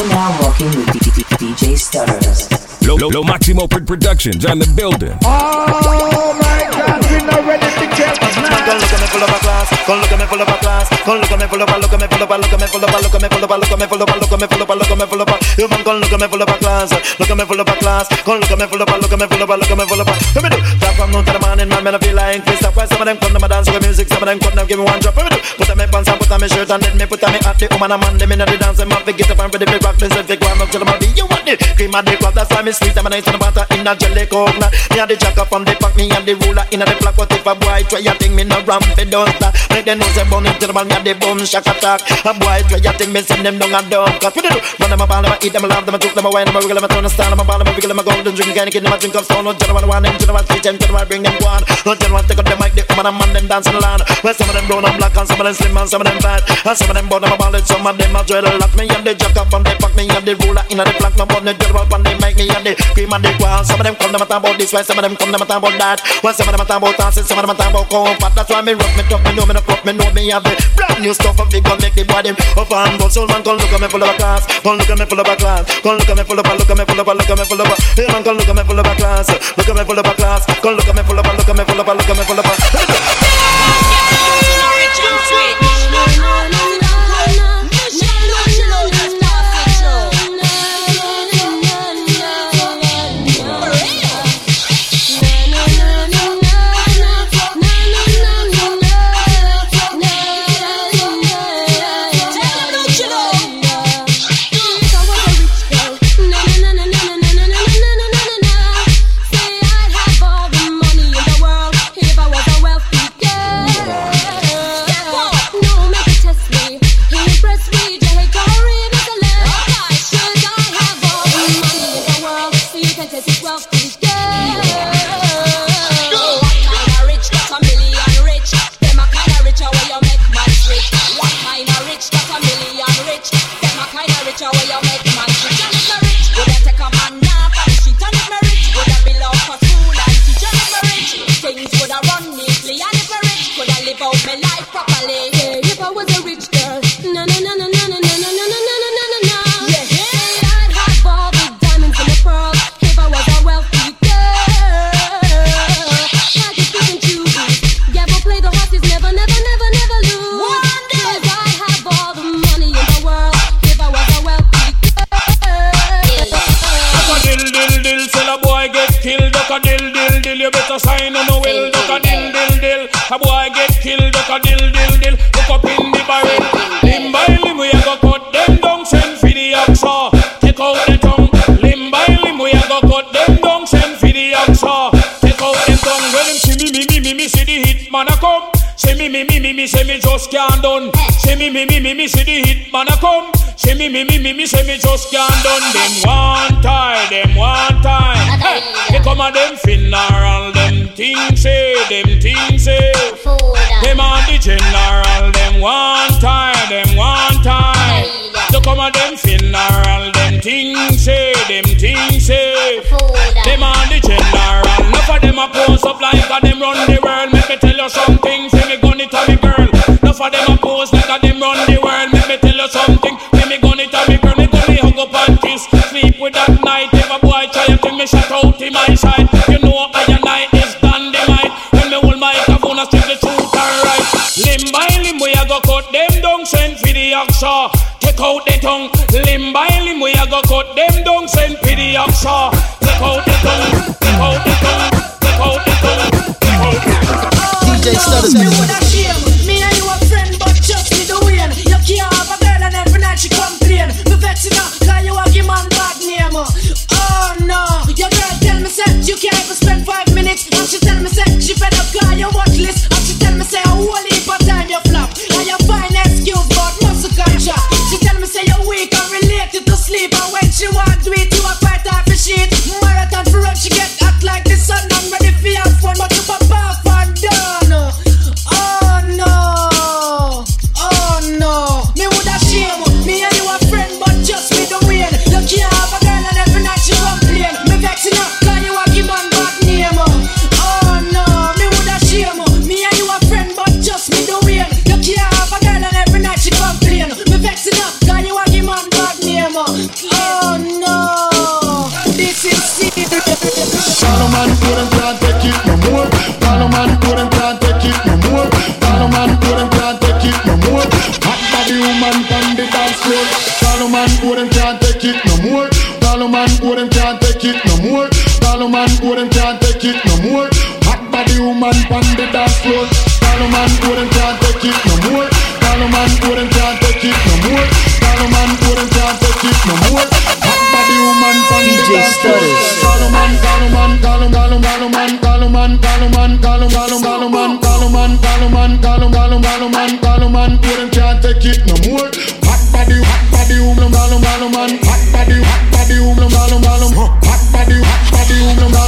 You're now walking with DJ Stutters. Lo, Lo, Lo Maximo Productions on the building. Oh my God, we not ready to get Come look at me full of a class. Come look at me full of a class. Come look at me full of a look at me full of a look at me full of a look at me full of a look at me full of a look at me full of a look at me full of a you man come look at me full of a class. Look at me full of a class. Come look at me full of a look at me full of a look at me full of a Let me do. Drop from noon to the morning, man. Man, I feel like this. That's why some of them come to my dance with music. Some of them come now give me one drop. Let me do. Put on me pants and put on me shirt and then me put on me hat. The woman and man them inna the dance. Them have to get up and ready for rock. They say, "Go on up to the body." You want it? Cream of the crop. That's why me sweet. I'm a nice and butter in a jelly. Now me a the jacker from the pack. Me and the ruler inna the block. What if a boy try a thing? Me no ramp it don't stop. Make them know say bun into the man. A the bum shock attack. A boy try a thing. Me send them down a dump. Cause what they do? Run them a ball. Them a eat them a laugh. Them a joke. Them a wine. Them a wiggle. Them a turn a style. Them a ball. Them a wiggle. Them a golden drink. Get them a drink of stone. No general one. Them general three. Them general bring them one. No general take up the mic. The woman and man them dance on the land. Well some of them brown and black and some of them slim and some of them fat. And some of them bone them a ball. Some of them a dreadlock. Me and the jacker from the pack. Me and the ruler inna the flank. No bun the general one. They make me and the cream and the qual. Some of them come them a talk about this way. Some of them come them a talk about that. Well some of them a talk about dancing. Some of them a talk about comfort. That's why me rock me talk. Me know me no crop. Me know me have the brand new stuff. Of the gun make the body up and bust. Soul man come look at me full of a class. Come look at me full of a class. Come look at me full of a. Look at me full of a. Look at me full of a. Hey man come look at me full of a class. Look at me full of a class. Come look at me full of a. Look at me full of a. Look at me full of a. can't done. Say me, me, me, me, me, say the hit man a come. Say me, me, me, me, me, say me just can't done. Them one time, them one time. Hey, they come a them funeral, them things say, them things say. Them uh. on the general, them one time, them one time. They come a them funeral, them things say, them things say. Uh. Them on the general, enough of them a pose up like a them run the world. Make me tell you something, say me gun it a me girl. Enough of them a pose like a them run the shut out in my side, you know I and I is dynamite. When me hold my microphone, I speak the truth and right. Limb by limb, we a go cut them down, send for the action. Take out the tongue, limb by limb, we a go cut them down, send for the action. Take out the tongue, take out the tongue, take out the tongue, take out the tongue. DJ Stutters. man couldn't can't take it no more. Follow man couldn't can't take it no more. Follow man couldn't can't take it no more. Hot body woman on the dance floor. Follow man couldn't can't take it no more. Follow man couldn't can't take it no more. Follow man couldn't can't take it no more. Hot body woman on the dance floor. Follow man couldn't take it no more. Hot body, hot body, um, no man, no man, no man. Hot body, hot body, um, no man, no man, no man. Hot body, hot body, um, no man.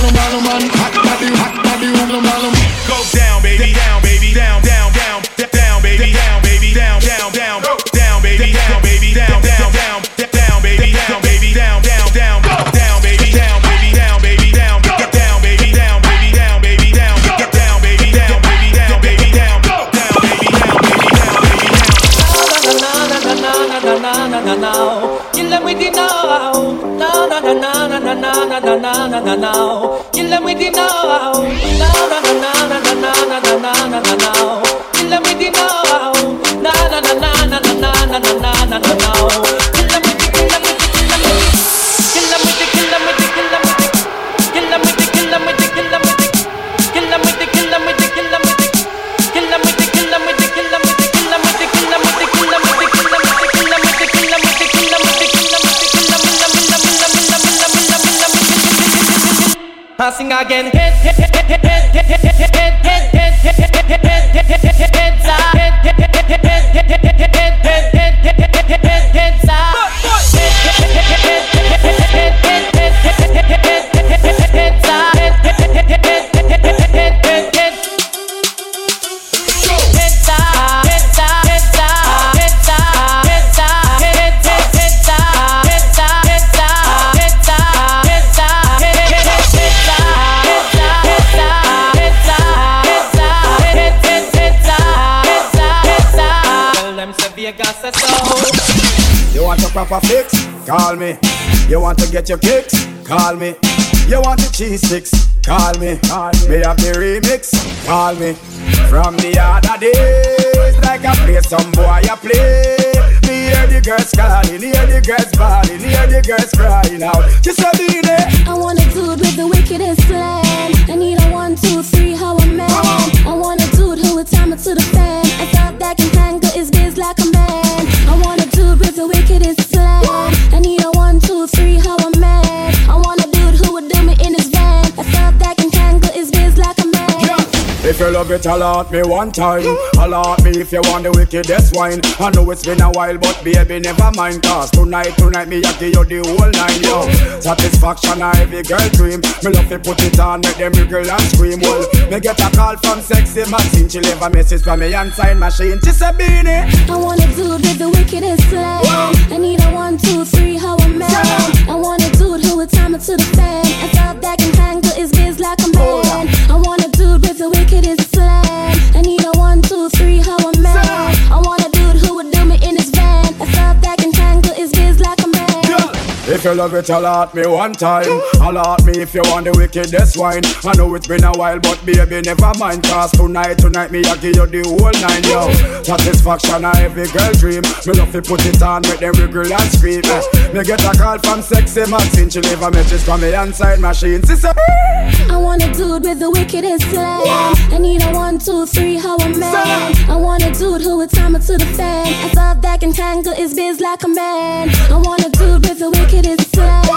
na na na na na na Kill them with it now. Na na na na na na na na na na na now. Kill them with it now. Na na na na na na na na na na na. Sing again. You a fix? Call me. You want to get your kicks? Call me. You want the cheese sticks? Call me. Me have the remix? Call me. From the other days, like I play some boy I play. Me hear the girls calling, hear the girls bawling, hear the girls crying out. Just a minute. I want a dude with the wickedest plan. I need a one, two, three, You love it, me one time. Allot me if you want the wickedest wine. I know it's been a while, but baby, never mind. Cause tonight, tonight, me, I give you the whole nine, yo. Satisfaction, I every girl dream. Me love to put it on, make them wriggle and scream. Well, me get a call from sexy Maxine. She leave a message from me and sign machine. She say, Beenie. I want a dude with the wickedest plan. I need a one, two, three, how I'm man. I want a dude who would time it to the fan. I thought that can tangle his biz like a man. You love it, allot me one time. Allot me if you want the wickedest wine. I know it's been a while, but baby, never mind. Cause tonight, tonight, me, I give you the whole nine, yo. Satisfaction, I every girl dream. Me love to put it on, make them wriggle and scream. Eh. Me get a call from sexy Maxine. She leave a message from me inside machine. She say, I want a dude with the wickedest plan. I need a one, two, three, how a man. I want a dude who would time it to the fan. I thought that can tangle his biz like a man. I want a dude with the wickedest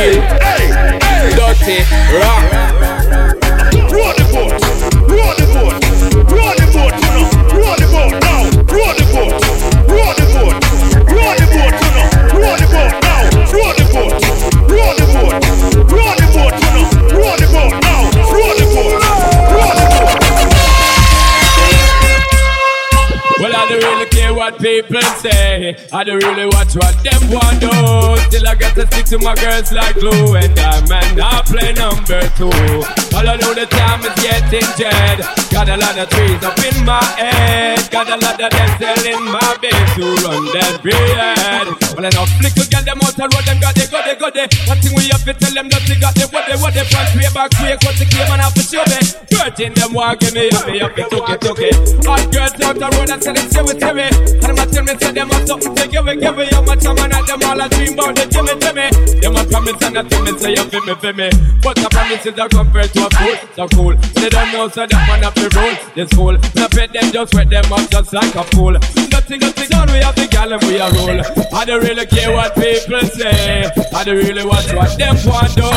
dirty rock. Roll the boat, roll the boat, roll the boat, roll the boat now, roll the boat, roll the boat, roll the boat, roll the boat now, roll the boat, roll the boat, roll the boat, roll the boat now, roll the boat. Well, I don't really care what people say, I don't really watch what them want do. Still I get to stick to my girls like glue, and I man I play number two. All I know the time is getting jet. Got a lot of trees up in my head. Got a lot of them selling my bed to run that bread. Well, enough flicker get them out the road. Them got they got they got they. One thing we have to tell them that they got they what they what they front way back way. Cause the came and have to show me. Thirteen them walk give me up me up me took it took it. Hot girls out the road say them say we say me. And them a tell me say them have something to give me give me. How much and at them all a dream about the Jimmy Jimmy. Them a promise and a me say you feel me feel me. But the promises are compared to a fool so cool. They don't know so them up the road. This fool. No pet them just wet them up just like a fool. Nothing nothing done we have the gal and we a roll. I don't really care what people say. I don't really watch what them want do.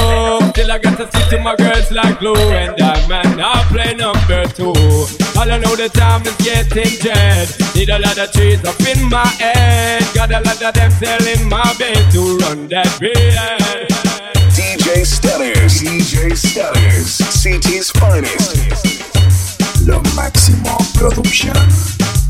Till I get to see to my girls like glue and man I play number two. All I know the time is getting jet. Need a lot of trees up in my head. Got a lot of them selling my bed to run that bed. DJ Stutters. DJ Stutters. CT's finest. Le Maximum Production.